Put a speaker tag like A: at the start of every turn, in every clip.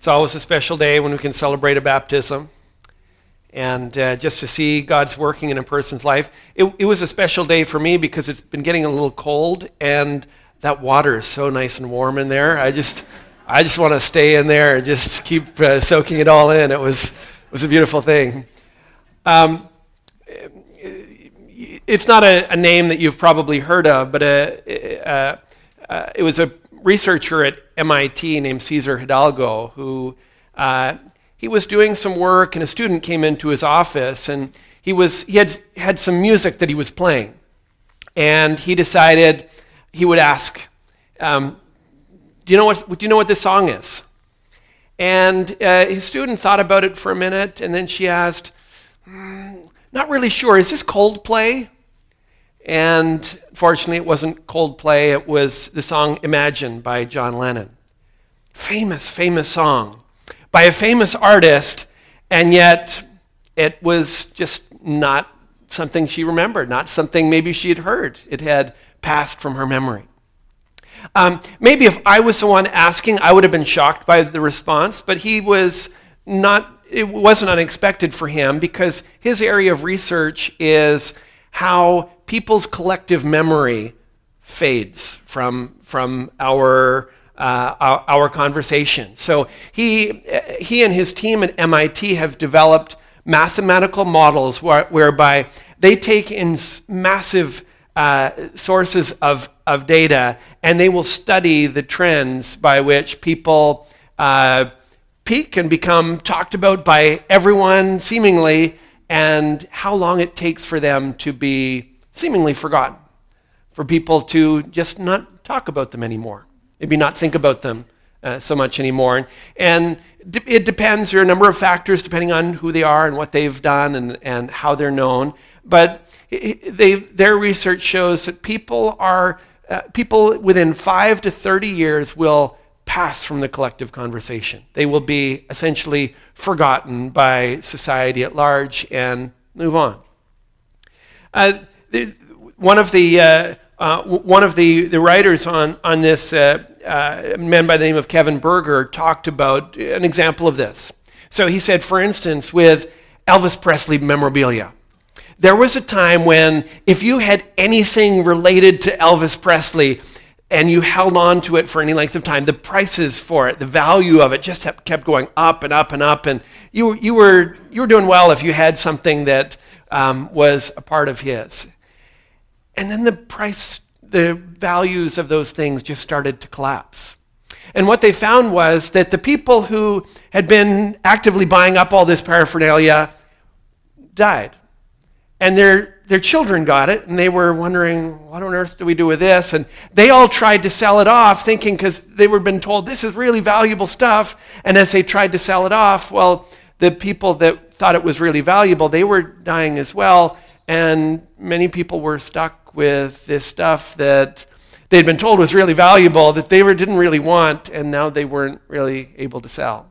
A: It's always a special day when we can celebrate a baptism and uh, just to see God's working in a person's life. It, it, was a special day for me because it's been getting a little cold and that water is so nice and warm in there. I just, I just want to stay in there and just keep uh, soaking it all in. It was, it was a beautiful thing. Um, it's not a, a, name that you've probably heard of, but a, uh, uh, it was a researcher at MIT named Cesar Hidalgo who uh, he was doing some work and a student came into his office and he was he had had some music that he was playing. And he decided he would ask um, do you know what do you know what this song is? And uh, his student thought about it for a minute and then she asked mm, not really sure. Is this coldplay and fortunately, it wasn't Coldplay, it was the song Imagine by John Lennon. Famous, famous song by a famous artist, and yet it was just not something she remembered, not something maybe she had heard. It had passed from her memory. Um, maybe if I was the one asking, I would have been shocked by the response, but he was not, it wasn't unexpected for him because his area of research is how people's collective memory fades from, from our, uh, our, our, conversation. So he, he and his team at MIT have developed mathematical models where, whereby they take in massive uh, sources of, of data and they will study the trends by which people uh, peak and become talked about by everyone seemingly and how long it takes for them to be seemingly forgotten, for people to just not talk about them anymore, maybe not think about them uh, so much anymore. And, and it depends, there are a number of factors depending on who they are and what they've done and, and how they're known. But they, their research shows that people are, uh, people within five to 30 years will pass from the collective conversation. They will be essentially forgotten by society at large and move on. Uh, one of the, uh, uh, one of the, the writers on, on this, uh, uh, man by the name of Kevin Berger, talked about an example of this. So he said, for instance, with Elvis Presley memorabilia, there was a time when if you had anything related to Elvis Presley, and you held on to it for any length of time, the prices for it, the value of it just kept going up and up and up. And you, you, were, you were doing well if you had something that um, was a part of his. And then the price, the values of those things just started to collapse. And what they found was that the people who had been actively buying up all this paraphernalia died. And their, their children got it, and they were wondering, what on earth do we do with this? And they all tried to sell it off, thinking because they were been told this is really valuable stuff. And as they tried to sell it off, well, the people that thought it was really valuable, they were dying as well. And many people were stuck with this stuff that they'd been told was really valuable that they were, didn't really want, and now they weren't really able to sell.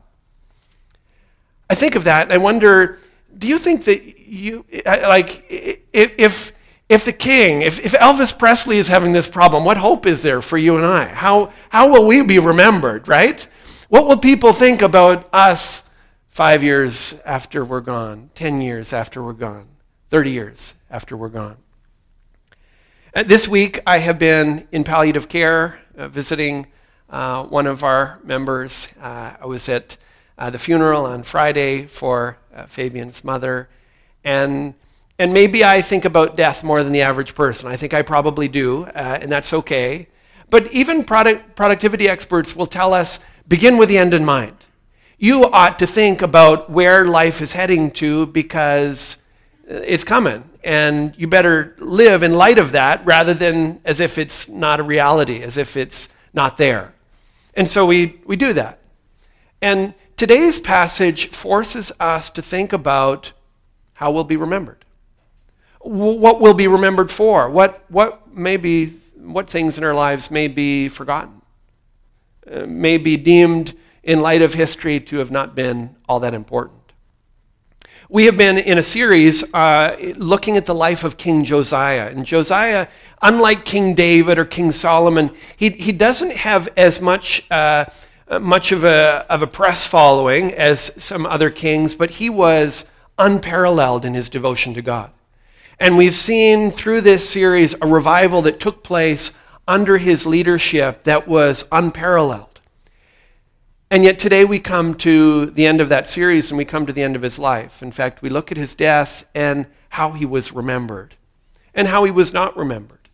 A: I think of that and I wonder do you think that you, like, if, if the king, if, if Elvis Presley is having this problem, what hope is there for you and I? How, how will we be remembered, right? What will people think about us five years after we're gone, 10 years after we're gone, 30 years after we're gone? Uh, this week, I have been in palliative care uh, visiting uh, one of our members. Uh, I was at uh, the funeral on Friday for uh, Fabian's mother. And, and maybe I think about death more than the average person. I think I probably do, and that's okay. But even product, productivity experts will tell us begin with the end in mind. You ought to think about where life is heading to because it's coming and you better live in light of that rather than as if it's not a reality, as if it's not there. And so we, we do that. And today's passage forces us to think about how we'll be remembered. What we'll be remembered for. What, what, may be, what things in our lives may be forgotten, uh, may be deemed in light of history to have not been all that important. We have been in a series uh, looking at the life of King Josiah. And Josiah, unlike King David or King Solomon, he, he doesn't have as much uh, much of a, of a press following as some other kings, but he was unparalleled in his devotion to God. And we've seen through this series a revival that took place under his leadership that was unparalleled. And yet today we come to the end of that series and we come to the end of his life. In fact, we look at his death and how he was remembered and how he was not remembered.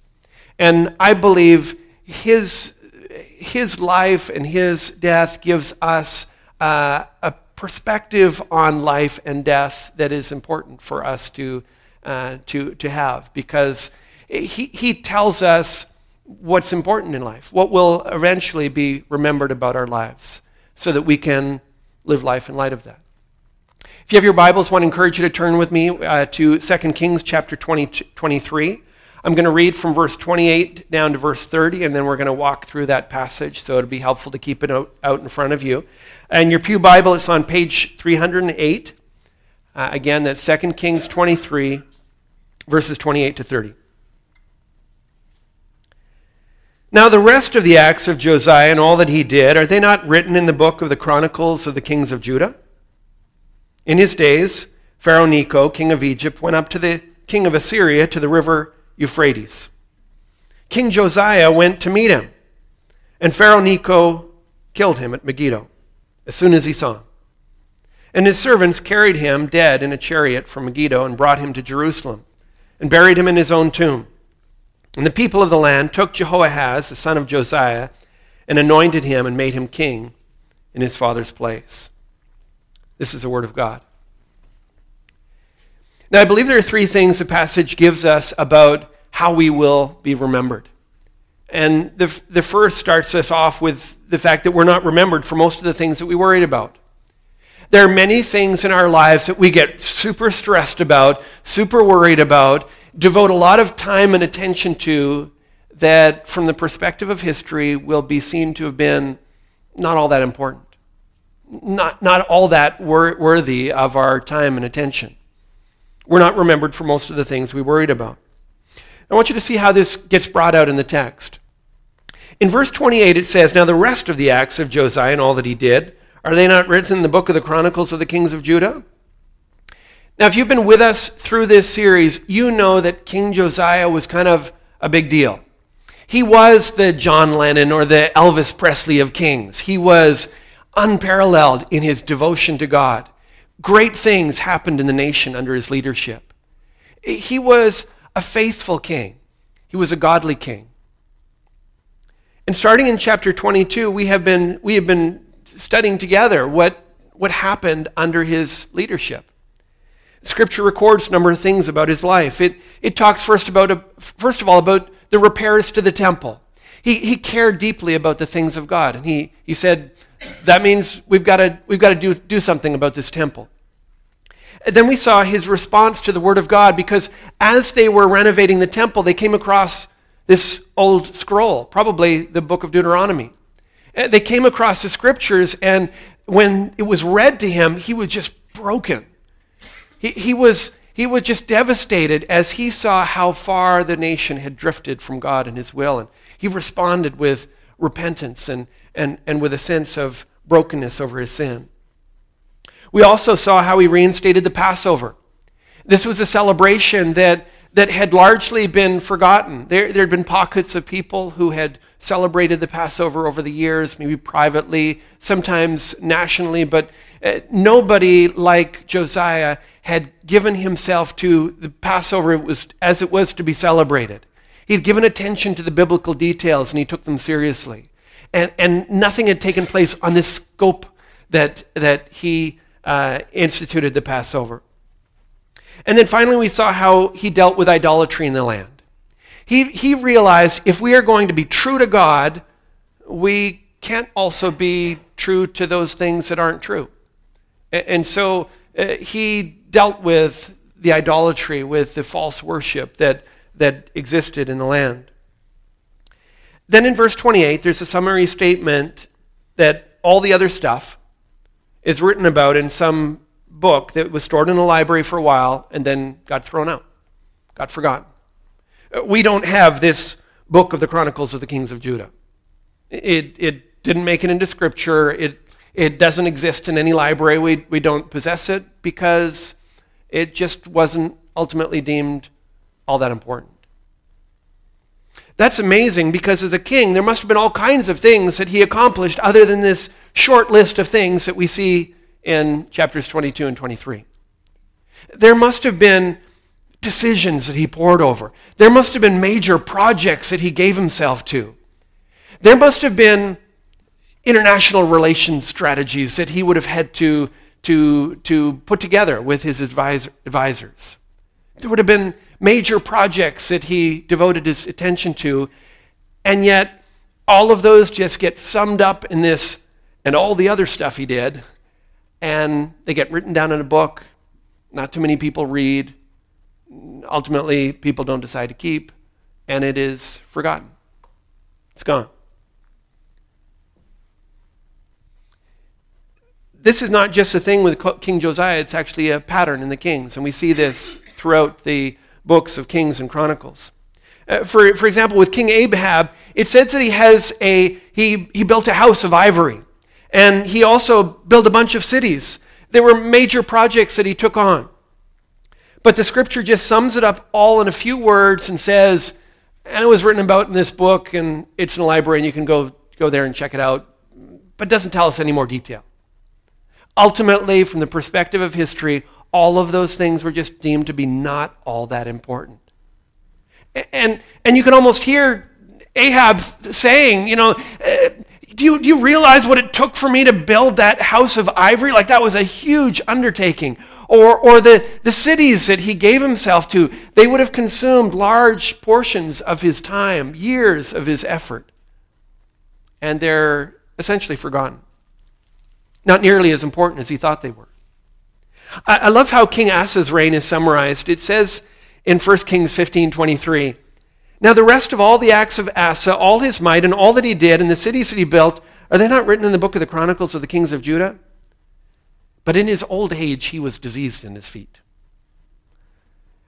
A: And I believe his, his life and his death gives us uh, a perspective on life and death that is important for us to, uh, to, to have because he, he tells us what's important in life, what will eventually be remembered about our lives, so that we can live life in light of that. If you have your Bibles, I want to encourage you to turn with me uh, to 2 Kings chapter 20, 23. I'm going to read from verse 28 down to verse 30, and then we're going to walk through that passage, so it'll be helpful to keep it out, out in front of you. And your Pew Bible, it's on page 308. Uh, again, that's 2 Kings 23, verses 28 to 30. Now, the rest of the acts of Josiah and all that he did, are they not written in the book of the Chronicles of the kings of Judah? In his days, Pharaoh Necho, king of Egypt, went up to the king of Assyria to the river Euphrates. King Josiah went to meet him, and Pharaoh Necho killed him at Megiddo as soon as he saw him. And his servants carried him dead in a chariot from Megiddo and brought him to Jerusalem and buried him in his own tomb. And the people of the land took Jehoahaz, the son of Josiah, and anointed him and made him king in his father's place. This is the word of God. Now, I believe there are three things the passage gives us about how we will be remembered. And the, the first starts us off with the fact that we're not remembered for most of the things that we worried about. There are many things in our lives that we get super stressed about, super worried about, devote a lot of time and attention to that, from the perspective of history, will be seen to have been not all that important, not, not all that wor- worthy of our time and attention. We're not remembered for most of the things we worried about. I want you to see how this gets brought out in the text. In verse 28, it says, Now the rest of the acts of Josiah and all that he did, are they not written in the book of the Chronicles of the Kings of Judah? Now, if you've been with us through this series, you know that King Josiah was kind of a big deal. He was the John Lennon or the Elvis Presley of kings. He was unparalleled in his devotion to God. Great things happened in the nation under his leadership. He was a faithful king, he was a godly king. And starting in chapter 22, we have been, we have been studying together what, what happened under his leadership. Scripture records a number of things about his life. It, it talks first, about a, first of all about the repairs to the temple. He, he cared deeply about the things of God. And he, he said, that means we've got to, we've got to do, do something about this temple. And then we saw his response to the Word of God because as they were renovating the temple, they came across this old scroll, probably the book of Deuteronomy. Uh, they came across the scriptures, and when it was read to him, he was just broken. He, he, was, he was just devastated as he saw how far the nation had drifted from God and his will. And he responded with repentance and, and, and with a sense of brokenness over his sin. We also saw how he reinstated the Passover. This was a celebration that, that had largely been forgotten. There, there had been pockets of people who had celebrated the Passover over the years, maybe privately, sometimes nationally, but uh, nobody like Josiah had given himself to the Passover was, as it was to be celebrated. He had given attention to the biblical details and he took them seriously. And, and nothing had taken place on this scope that, that he uh, instituted the Passover. And then finally, we saw how he dealt with idolatry in the land. He, he realized if we are going to be true to God, we can't also be true to those things that aren't true. And, so uh, he dealt with the idolatry, with the false worship that, that existed in the land. Then in verse 28, there's a summary statement that all the other stuff is written about in some book that was stored in a library for a while and then got thrown out, got forgotten. Uh, we don't have this book of the Chronicles of the Kings of Judah. It, it didn't make it into Scripture. It, it doesn't exist in any library. We, we don't possess it because it just wasn't ultimately deemed all that important. That's amazing because as a king, there must have been all kinds of things that he accomplished other than this short list of things that we see in chapters 22 and 23. There must have been decisions that he poured over. There must have been major projects that he gave himself to. There must have been international relations strategies that he would have had to, to, to put together with his advisor, advisors. There would have been major projects that he devoted his attention to, and yet all of those just get summed up in this and all the other stuff he did, and they get written down in a book. Not too many people read. Ultimately, people don't decide to keep, and it is forgotten. It's gone. This is not just a thing with King Josiah, it's actually a pattern in the kings, and we see this throughout the books of Kings and Chronicles. Uh, for, for example, with King Ahab, it says that he has a he, he built a house of ivory, and he also built a bunch of cities. There were major projects that he took on. But the scripture just sums it up all in a few words and says, and it was written about in this book, and it's in the library, and you can go, go there and check it out, but it doesn't tell us any more detail. Ultimately, from the perspective of history, all of those things were just deemed to be not all that important. And, and you can almost hear Ahab saying, you know, uh, do you, do you realize what it took for me to build that house of ivory? Like that was a huge undertaking. Or, or the, the cities that he gave himself to, they would have consumed large portions of his time, years of his effort. And they're essentially forgotten. Not nearly as important as he thought they were. I, I love how King Asa's reign is summarized. It says in 1 Kings 15 23, Now the rest of all the acts of Asa, all his might, and all that he did, and the cities that he built, are they not written in the book of the Chronicles of the kings of Judah? But in his old age, he was diseased in his feet.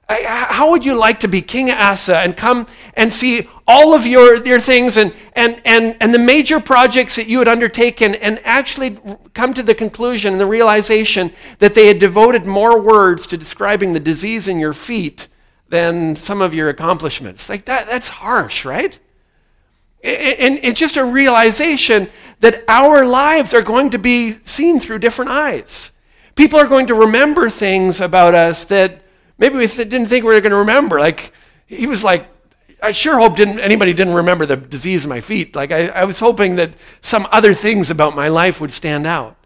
A: How would you like to be King Asa and come and see all of your, your things and, and, and, and the major projects that you had undertaken and actually come to the conclusion and the realization that they had devoted more words to describing the disease in your feet than some of your accomplishments? Like that, that's harsh, right? And, and just a realization that our lives are going to be seen through different eyes. People are going to remember things about us that maybe we th- didn't think we were going to remember. Like, he was like, I sure hope didn't, anybody didn't remember the disease in my feet. Like, I, I was hoping that some other things about my life would stand out.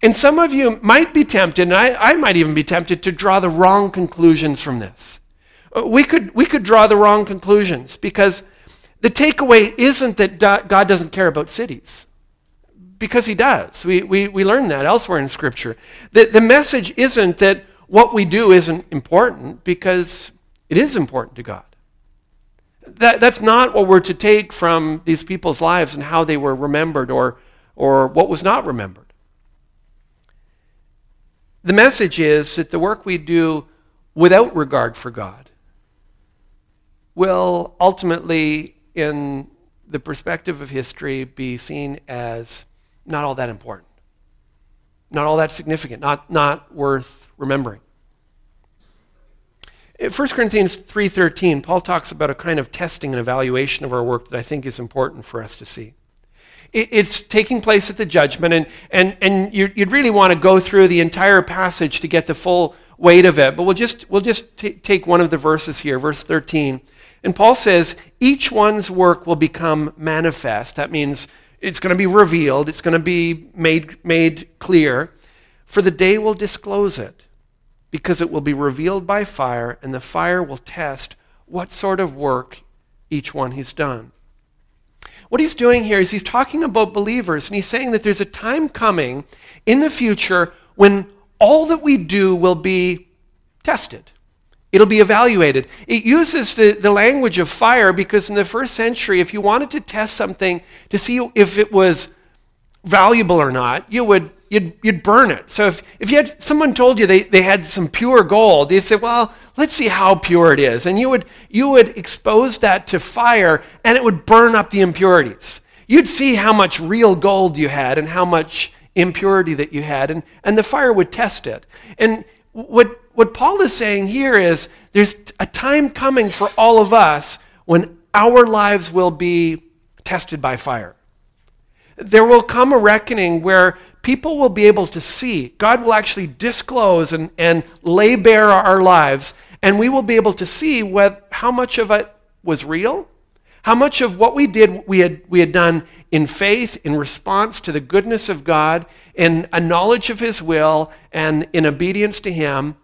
A: And some of you might be tempted, and I, I might even be tempted to draw the wrong conclusions from this. Uh, we could, we could draw the wrong conclusions because the takeaway isn't that God doesn't care about cities, because He does. We, we, we learn that elsewhere in Scripture. The, the message isn't that what we do isn't important because it is important to God. That, that's not what we're to take from these people's lives and how they were remembered or, or what was not remembered. The message is that the work we do without regard for God will ultimately, in the perspective of history, be seen as not all that important, not all that significant, not, not worth remembering. 1 Corinthians 3:13, Paul talks about a kind of testing and evaluation of our work that I think is important for us to see. It's taking place at the judgment, and, and, and you'd really want to go through the entire passage to get the full weight of it. But we'll just, we'll just t- take one of the verses here, verse 13. And Paul says, Each one's work will become manifest. That means it's going to be revealed, it's going to be made, made clear, for the day will disclose it because it will be revealed by fire, and the fire will test what sort of work each one has done. What he's doing here is he's talking about believers, and he's saying that there's a time coming in the future when all that we do will be tested. It'll be evaluated. It uses the, the language of fire because in the first century, if you wanted to test something to see if it was valuable or not, you would you'd, you'd burn it. So if, if you had someone told you they, they had some pure gold, you'd say, well, let's see how pure it is. And you would, you would expose that to fire and it would burn up the impurities. you'd see how much real gold you had and how much impurity that you had, and, and the fire would test it. And what, what Paul is saying here is there's a time coming for all of us when our lives will be tested by fire. There will come a reckoning where people will be able to see. God will actually disclose and, and lay bare our lives, and we will be able to see what, how much of it was real, how much of what we did we had, we had done in faith, in response to the goodness of God, in a knowledge of His will, and in obedience to Him,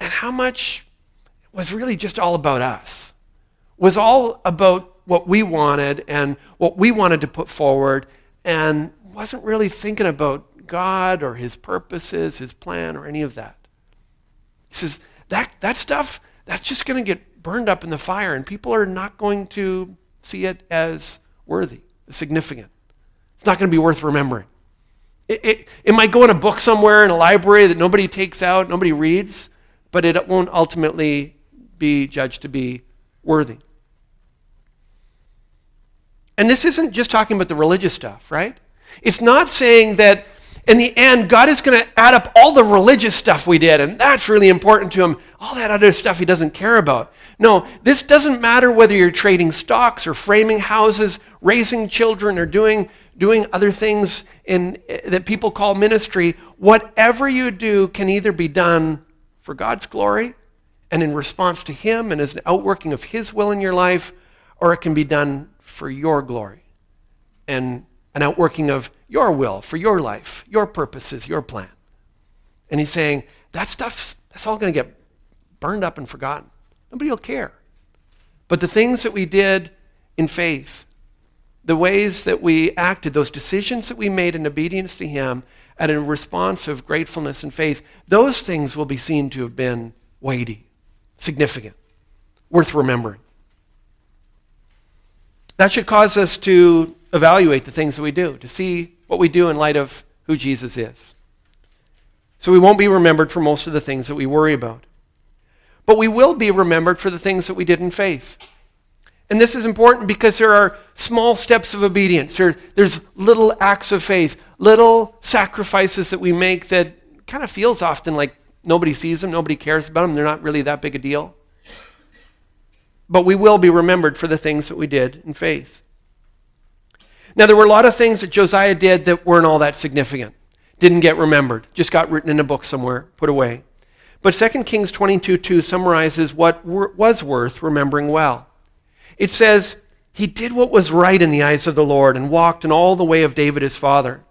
A: and how much was really just all about us, was all about what we wanted and what we wanted to put forward, and wasn't really thinking about God or his purposes, his plan, or any of that. He says, that, that stuff, that's just going to get burned up in the fire, and people are not going to see it as worthy, significant. It's not going to be worth remembering. It, it, it might go in a book somewhere in a library that nobody takes out, nobody reads, but it won't ultimately be judged to be worthy. And this isn't just talking about the religious stuff, right? It's not saying that in the end, God is going to add up all the religious stuff we did, and that's really important to him. All that other stuff he doesn't care about. No, this doesn't matter whether you're trading stocks or framing houses, raising children, or doing, doing other things in, that people call ministry. Whatever you do can either be done for God's glory and in response to Him and as an outworking of His will in your life, or it can be done for your glory and an outworking of your will for your life, your purposes, your plan. And he's saying, that stuff, that's all going to get burned up and forgotten. Nobody will care. But the things that we did in faith, the ways that we acted, those decisions that we made in obedience to him and in response of gratefulness and faith, those things will be seen to have been weighty, significant, worth remembering. That should cause us to evaluate the things that we do, to see what we do in light of who Jesus is. So we won't be remembered for most of the things that we worry about. But we will be remembered for the things that we did in faith. And this is important because there are small steps of obedience. There, there's little acts of faith, little sacrifices that we make that kind of feels often like nobody sees them, nobody cares about them, they're not really that big a deal. But we will be remembered for the things that we did in faith. Now, there were a lot of things that Josiah did that weren't all that significant, didn't get remembered, just got written in a book somewhere, put away. But 2 Kings 22 2 summarizes what was worth remembering well. It says, He did what was right in the eyes of the Lord and walked in all the way of David his father.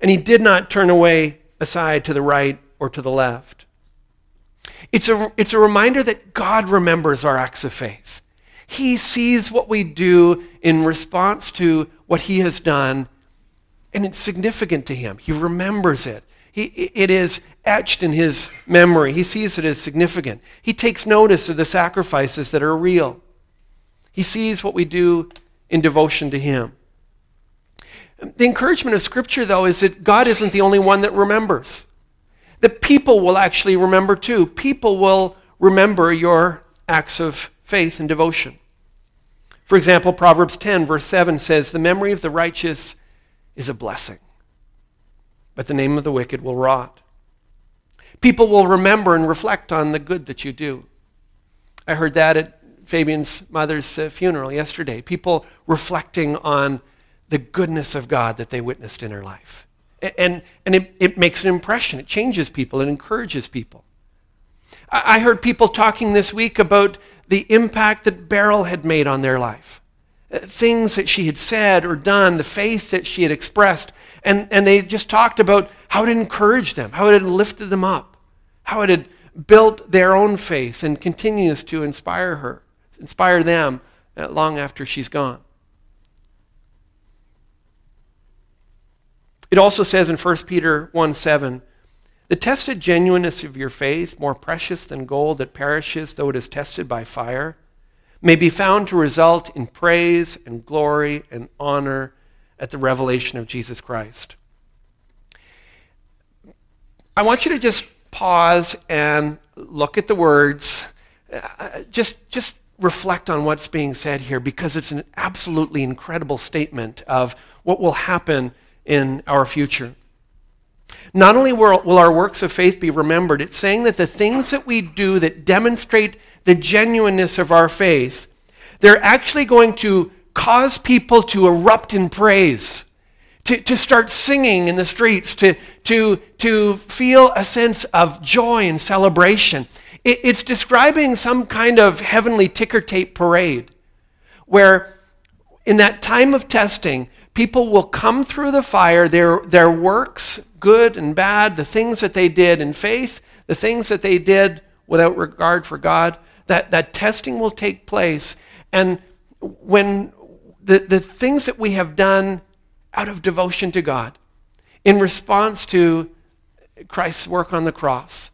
A: And he did not turn away aside to the right or to the left. It's a, it's a reminder that God remembers our acts of faith. He sees what we do in response to what He has done, and it's significant to Him. He remembers it. He, it is etched in His memory. He sees it as significant. He takes notice of the sacrifices that are real. He sees what we do in devotion to Him. The encouragement of Scripture, though, is that God isn't the only one that remembers. The people will actually remember too. People will remember your acts of faith and devotion. For example, Proverbs 10, verse 7 says, The memory of the righteous is a blessing, but the name of the wicked will rot. People will remember and reflect on the good that you do. I heard that at Fabian's mother's uh, funeral yesterday. People reflecting on the goodness of God that they witnessed in her life. And, and it, it makes an impression. It changes people. It encourages people. I heard people talking this week about the impact that Beryl had made on their life. Uh, things that she had said or done, the faith that she had expressed. And, and they just talked about how it encouraged them, how it had lifted them up, how it had built their own faith and continues to inspire her, inspire them long after she's gone. It also says in 1 Peter 1 7, the tested genuineness of your faith, more precious than gold that perishes though it is tested by fire, may be found to result in praise and glory and honor at the revelation of Jesus Christ. I want you to just pause and look at the words. Uh, just, just reflect on what's being said here because it's an absolutely incredible statement of what will happen in our future. Not only will our works of faith be remembered, it's saying that the things that we do that demonstrate the genuineness of our faith, they're actually going to cause people to erupt in praise, to, to start singing in the streets, to, to, to feel a sense of joy and celebration. It, it's describing some kind of heavenly ticker tape parade where, in that time of testing, people will come through the fire, their, their works, good and bad, the things that they did in faith, the things that they did without regard for God, that, that testing will take place. And when the, the things that we have done out of devotion to God, in response to Christ's work on the cross,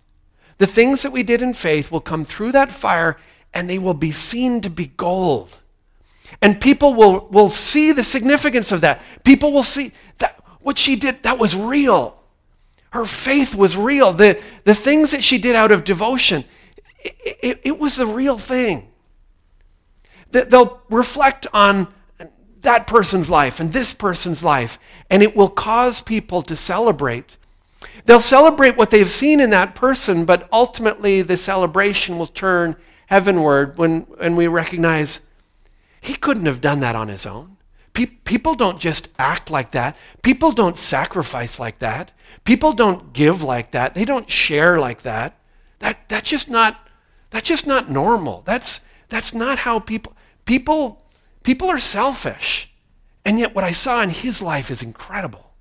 A: the things that we did in faith will come through that fire and they will be seen to be gold. And people will, will see the significance of that. People will see that what she did, that was real. Her faith was real. The, the things that she did out of devotion, it, it, it was the real thing. That they'll reflect on that person's life and this person's life, and it will cause people to celebrate. They'll celebrate what they've seen in that person, but ultimately the celebration will turn heavenward when, when we recognize he couldn't have done that on his own. people don't just act like that. People don't sacrifice like that. People don't give like that. They don't share like that. That that's just not that's just not normal. That's that's not how people people people are selfish. And yet what I saw in his life is incredible.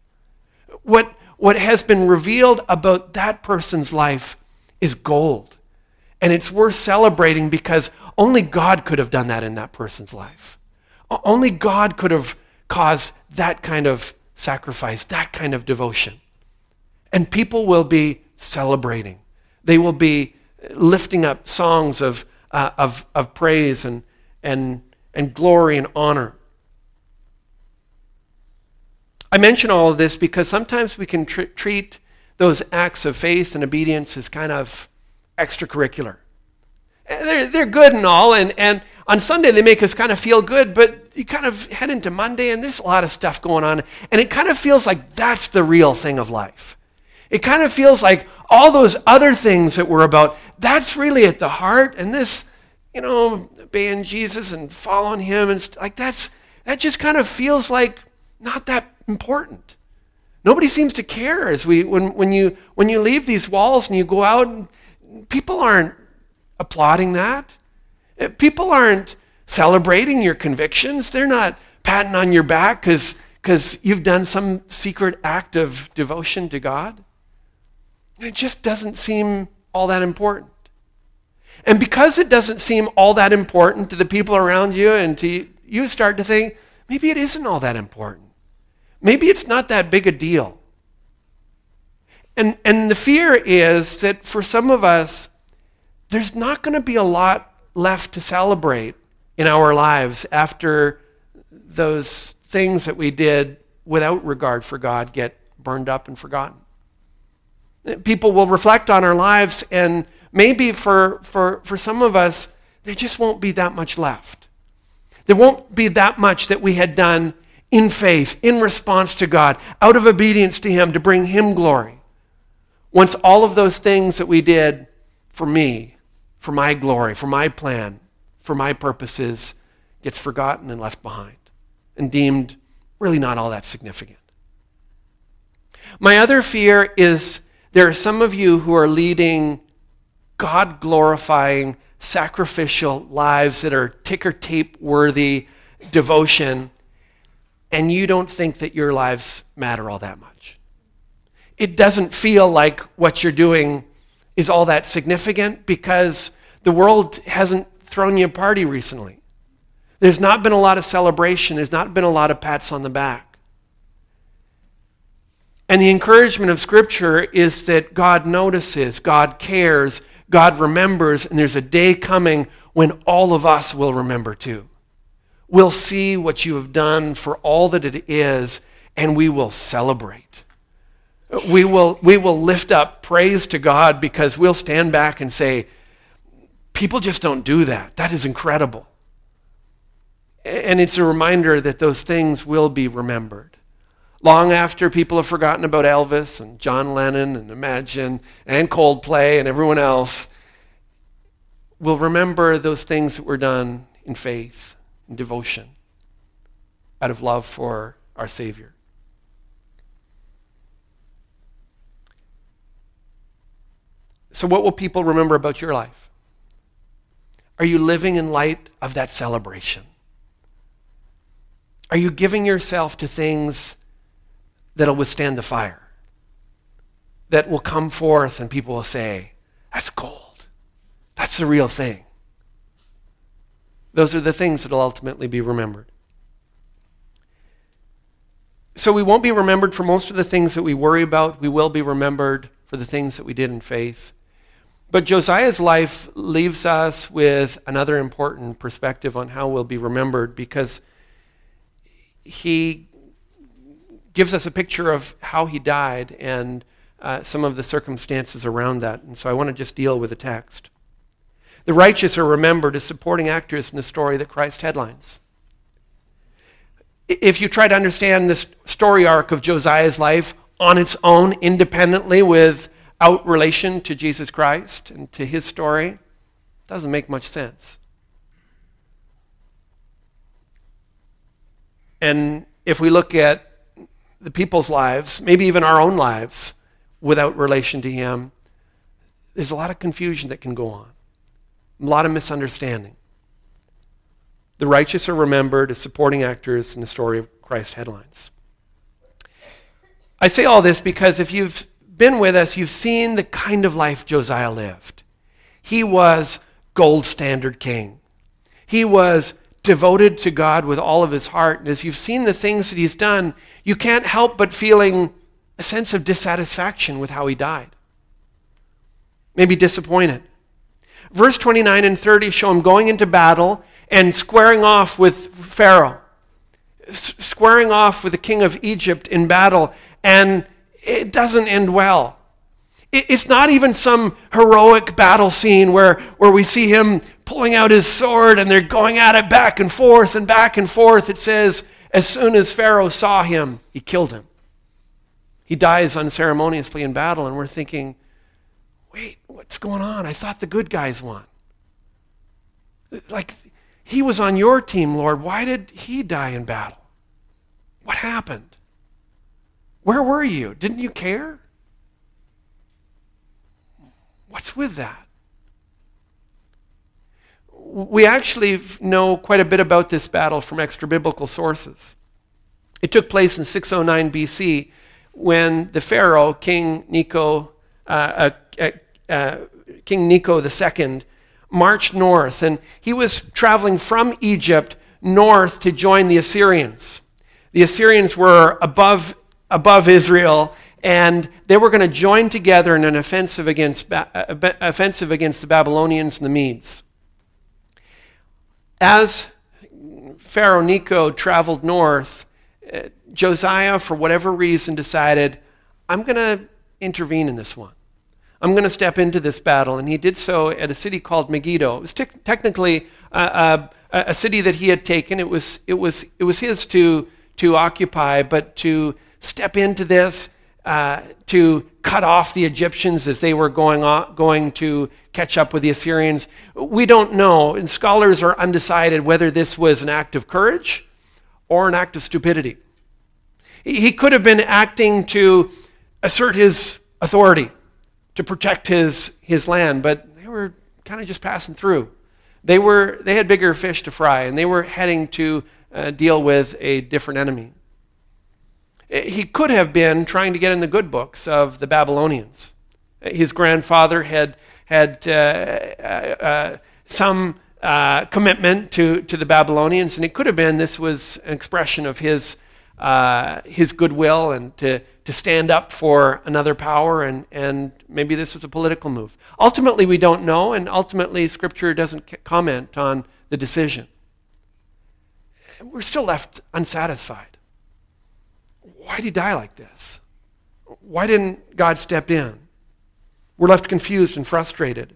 A: What what has been revealed about that person's life is gold. And it's worth celebrating because only God could have done that in that person's life. Only God could have caused that kind of sacrifice, that kind of devotion. And people will be celebrating. They will be lifting up songs of, uh, of, of praise and, and, and glory and honor. I mention all of this because sometimes we can tr- treat those acts of faith and obedience as kind of extracurricular. Eh, they're, they're good and all, and, and on Sunday they make us kind of feel good, but you kind of head into Monday and there's a lot of stuff going on, and it kind of feels like that's the real thing of life. It kind of feels like all those other things that we're about, that's really at the heart, and this, you know, obeying Jesus and following him, and st- like that's, that just kind of feels like not that important. Nobody seems to care as we, when, when, you, when you leave these walls and you go out, and people aren't applauding that. Uh, people aren't celebrating your convictions. They're not patting on your back because you've done some secret act of devotion to God. It just doesn't seem all that important. And because it doesn't seem all that important to the people around you and to you, you start to think, maybe it isn't all that important. Maybe it's not that big a deal. And, and the fear is that for some of us, there's not going to be a lot left to celebrate in our lives after those things that we did without regard for God get burned up and forgotten. People will reflect on our lives, and maybe for, for, for some of us, there just won't be that much left. There won't be that much that we had done in faith, in response to God, out of obedience to Him to bring Him glory. Once all of those things that we did for me for my glory, for my plan, for my purposes, gets forgotten and left behind and deemed really not all that significant. My other fear is there are some of you who are leading God glorifying, sacrificial lives that are ticker tape worthy devotion, and you don't think that your lives matter all that much. It doesn't feel like what you're doing is all that significant because the world hasn't thrown you a party recently. There's not been a lot of celebration, there's not been a lot of pats on the back. And the encouragement of Scripture is that God notices, God cares, God remembers, and there's a day coming when all of us will remember too. We'll see what you have done for all that it is, and we will celebrate. We will, we will lift up praise to God because we'll stand back and say, People just don't do that. That is incredible. And it's a reminder that those things will be remembered. Long after people have forgotten about Elvis and John Lennon and Imagine and Coldplay and everyone else, we'll remember those things that were done in faith and devotion out of love for our Savior. So, what will people remember about your life? Are you living in light of that celebration? Are you giving yourself to things that'll withstand the fire? That will come forth and people will say, That's gold. That's the real thing. Those are the things that will ultimately be remembered. So we won't be remembered for most of the things that we worry about. We will be remembered for the things that we did in faith. But Josiah's life leaves us with another important perspective on how we'll be remembered because he gives us a picture of how he died and uh, some of the circumstances around that. And so I want to just deal with the text. The righteous are remembered as supporting actors in the story that Christ headlines. If you try to understand this story arc of Josiah's life on its own, independently, without relation to Jesus Christ and to his story it doesn't make much sense. And if we look at the people's lives, maybe even our own lives, without relation to him, there's a lot of confusion that can go on, a lot of misunderstanding. The righteous are remembered as supporting actors in the story of Christ headlines. I say all this because if you've been with us, you've seen the kind of life Josiah lived. He was gold standard king. He was devoted to God with all of his heart. And as you've seen the things that he's done, you can't help but feeling a sense of dissatisfaction with how he died. Maybe disappointed. Verse 29 and 30 show him going into battle and squaring off with Pharaoh, squaring off with the king of Egypt in battle. And it doesn't end well. It's not even some heroic battle scene where, where we see him pulling out his sword and they're going at it back and forth and back and forth. It says, as soon as Pharaoh saw him, he killed him. He dies unceremoniously in battle, and we're thinking, what's going on? I thought the good guys won. Like, he was on your team, Lord. Why did he die in battle? What happened? Where were you? Didn't you care? What's with that? We actually know quite a bit about this battle from extra biblical sources. It took place in 609 BC when the Pharaoh, King Necho, uh, uh, King Necho II, marched north, and he was traveling from Egypt north to join the Assyrians. The Assyrians were above above Israel, and they were going to join together in an offensive against, uh, offensive against the Babylonians and the Medes. As Pharaoh Necho traveled north, uh, Josiah, for whatever reason, decided, I'm going to intervene in this one. I'm going to step into this battle. And he did so at a city called Megiddo. It was te- technically a, a, a, city that he had taken. It was, it was, it was his to, to occupy, but to step into this uh, to cut off the Egyptians as they were going, on, going to catch up with the Assyrians. We don't know, and scholars are undecided whether this was an act of courage or an act of stupidity. He could have been acting to assert his authority, to protect his, his land, but they were kind of just passing through. They, were, they had bigger fish to fry, and they were heading to uh, deal with a different enemy. He could have been trying to get in the good books of the Babylonians. His grandfather had had uh, uh, uh, some uh, commitment to, to the Babylonians, and it could have been this was an expression of his, uh, his goodwill and to, to stand up for another power, and, and maybe this was a political move. Ultimately, we don't know, and ultimately, Scripture doesn't comment on the decision. We're still left unsatisfied. Why did he die like this? Why didn't God step in? We're left confused and frustrated.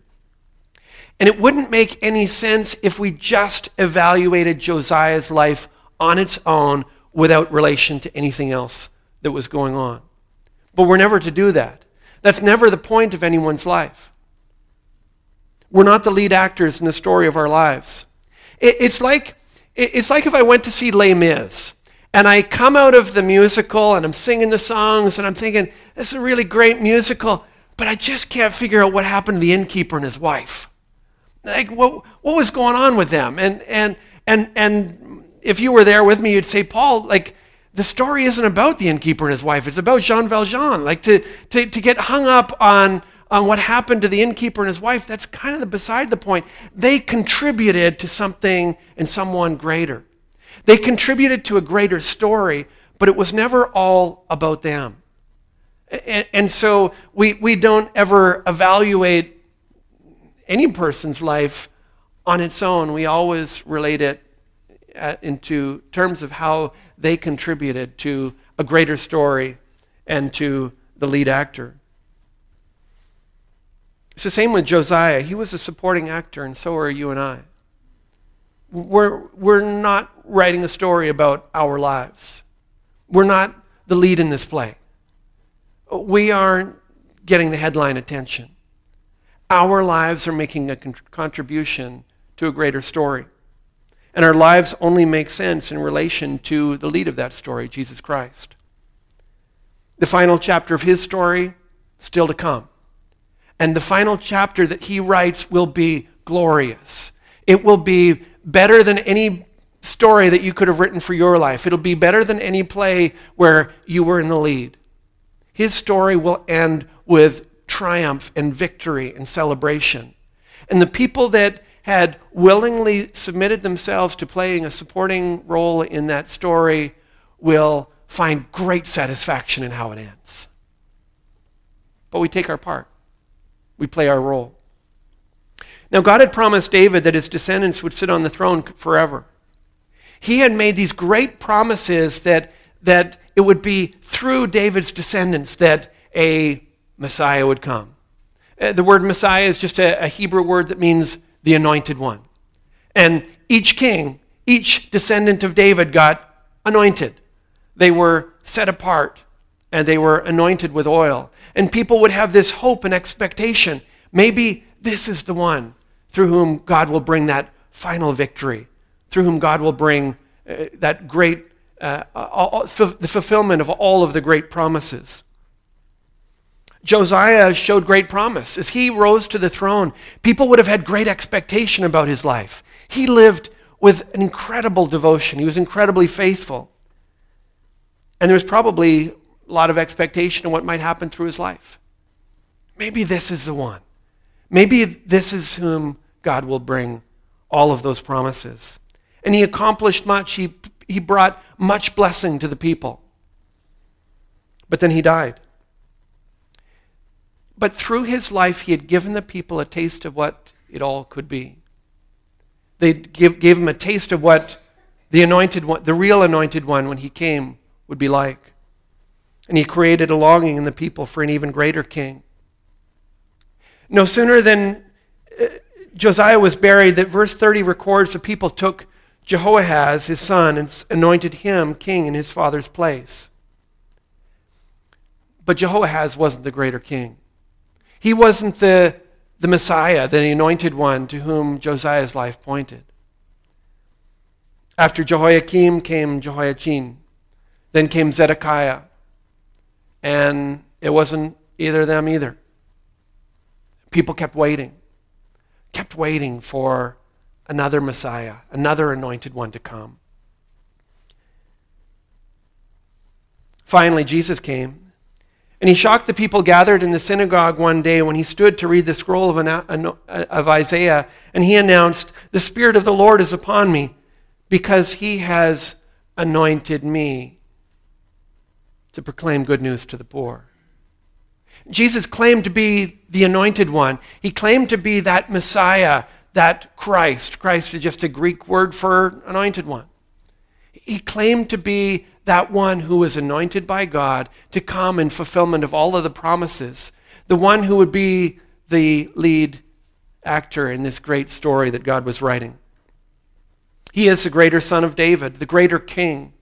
A: And it wouldn't make any sense if we just evaluated Josiah's life on its own without relation to anything else that was going on. But we're never to do that. That's never the point of anyone's life. We're not the lead actors in the story of our lives. It's like, it's like if I went to see Les Mis and I come out of the musical and I'm singing the songs and I'm thinking, this is a really great musical, but I just can't figure out what happened to the innkeeper and his wife. Like, what, what was going on with them? And, and, and, and if you were there with me, you'd say, Paul, like, the story isn't about the innkeeper and his wife. It's about Jean Valjean. Like, to, to, to get hung up on, on what happened to the innkeeper and his wife, that's kind of the, beside the point. They contributed to something and someone greater. They contributed to a greater story, but it was never all about them. And, and so we, we don't ever evaluate any person's life on its own. We always relate it at, into terms of how they contributed to a greater story and to the lead actor. It's the same with Josiah. He was a supporting actor, and so are you and I. We're, we're not writing a story about our lives. We're not the lead in this play. We aren't getting the headline attention our lives are making a con- contribution to a greater story. And our lives only make sense in relation to the lead of that story, Jesus Christ. The final chapter of his story, still to come. And the final chapter that he writes will be glorious. It will be better than any story that you could have written for your life. It'll be better than any play where you were in the lead. His story will end with triumph and victory and celebration. And the people that had willingly submitted themselves to playing a supporting role in that story will find great satisfaction in how it ends. But we take our part, we play our role. Now, God had promised David that his descendants would sit on the throne forever. He had made these great promises that, that it would be through David's descendants that a Messiah would come. Uh, the word Messiah is just a, a Hebrew word that means the anointed one. And each king, each descendant of David got anointed. They were set apart and they were anointed with oil. And people would have this hope and expectation. Maybe this is the one through whom God will bring that final victory, through whom God will bring uh, that great, uh, all, the fulfillment of all of the great promises. Josiah showed great promise. As he rose to the throne, people would have had great expectation about his life. He lived with an incredible devotion, he was incredibly faithful. And there was probably a lot of expectation of what might happen through his life. Maybe this is the one. Maybe this is whom God will bring all of those promises. And he accomplished much. He, he brought much blessing to the people. But then he died. But through his life, he had given the people a taste of what it all could be. They give, gave him a taste of what the anointed one, the real anointed one, when he came, would be like. And he created a longing in the people for an even greater king. No sooner than uh, Josiah was buried that verse 30 records the people took Jehoahaz, his son, and anointed him king in his father's place. But Jehoahaz wasn't the greater king. He wasn't the, the Messiah, the anointed one to whom Josiah's life pointed. After Jehoiakim came Jehoiachin. Then came Zedekiah. And it wasn't either of them either. People kept waiting, kept waiting for another Messiah, another anointed one to come. Finally, Jesus came. And he shocked the people gathered in the synagogue one day when he stood to read the scroll of, uh, of Isaiah, and he announced, The Spirit of the Lord is upon me, because he has anointed me to proclaim good news to the poor. Jesus claimed to be the anointed one. He claimed to be that Messiah, that Christ. Christ is just a Greek word for anointed one. He claimed to be that one who was anointed by God to come in fulfillment of all of the promises, the one who would be the lead actor in this great story that God was writing. He is the greater son of David, the greater king.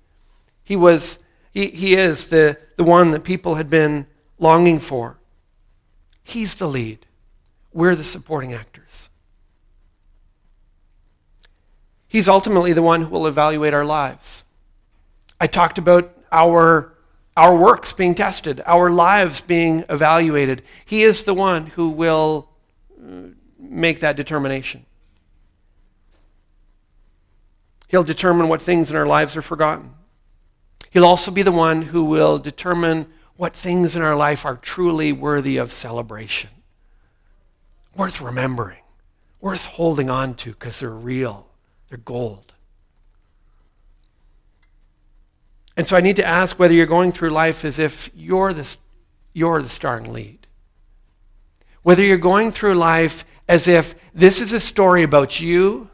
A: He was he, he is the, the one that people had been longing for. He's the lead. We're the supporting actors. He's ultimately the one who will evaluate our lives. I talked about our, our works being tested, our lives being evaluated. He is the one who will uh, make that determination. He'll determine what things in our lives are forgotten. He'll also be the one who will determine what things in our life are truly worthy of celebration, worth remembering, worth holding on to because they're real, they're gold. And so I need to ask whether you're going through life as if you're the, you're the starring lead. Whether you're going through life as if this is a story about you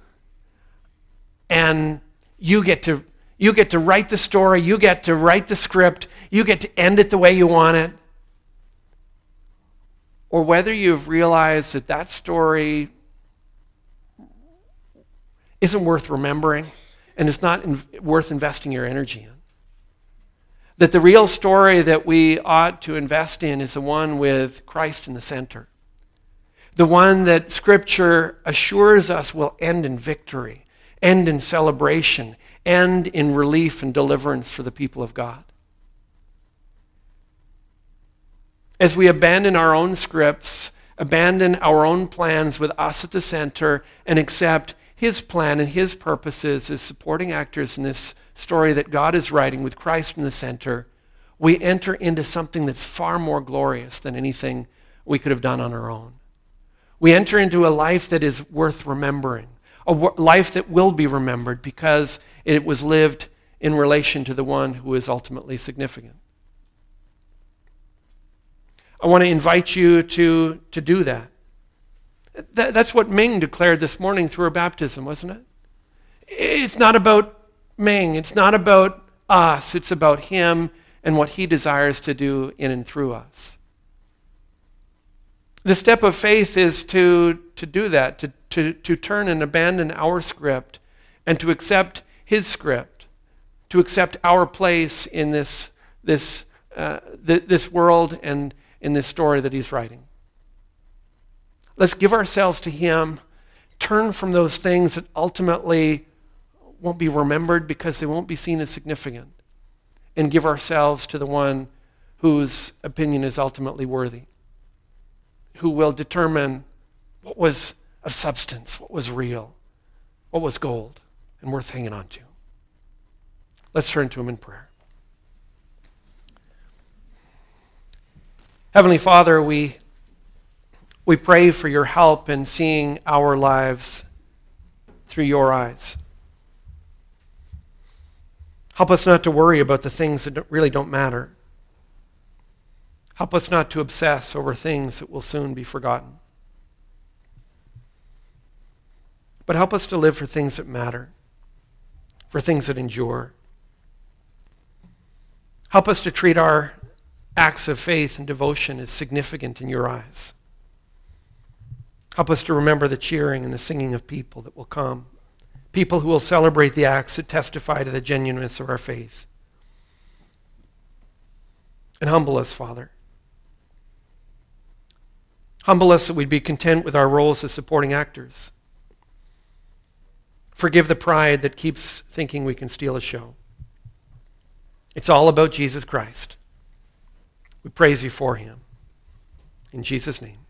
A: and you get to you get to write the story, you get to write the script, you get to end it the way you want it. Or whether you've realized that that story isn't worth remembering and it's not in, worth investing your energy in. That the real story that we ought to invest in is the one with Christ in the center. The one that Scripture assures us will end in victory, end in celebration, end in relief and deliverance for the people of God. As we abandon our own scripts, abandon our own plans with us at the center, and accept His plan and His purposes as supporting actors in this story that God is writing with Christ in the center, we enter into something that's far more glorious than anything we could have done on our own. We enter into a life that is worth remembering a life that will be remembered because it was lived in relation to the one who is ultimately significant. I want to invite you to, to do that. that. That's what Ming declared this morning through her baptism, wasn't it? It's not about Ming, it's not about us, it's about him and what he desires to do in and through us. The step of faith is to, to do that, to, to, to turn and abandon our script and to accept his script, to accept our place in this, this, uh, th- this world and in this story that he's writing. Let's give ourselves to him, turn from those things that ultimately won't be remembered because they won't be seen as significant, and give ourselves to the one whose opinion is ultimately worthy who will determine what was of substance, what was real, what was gold, and worth hanging on to. Let's turn to him in prayer. Heavenly Father, we, we pray for your help in seeing our lives through your eyes. Help us not to worry about the things that really don't matter. Help us not to obsess over things that will soon be forgotten. But help us to live for things that matter, for things that endure. Help us to treat our acts of faith and devotion as significant in your eyes. Help us to remember the cheering and the singing of people that will come, people who will celebrate the acts that testify to the genuineness of our faith. And humble us, Father. Humble us that we'd be content with our roles as supporting actors. Forgive the pride that keeps thinking we can steal a show. It's all about Jesus Christ. We praise you for him. In Jesus' name.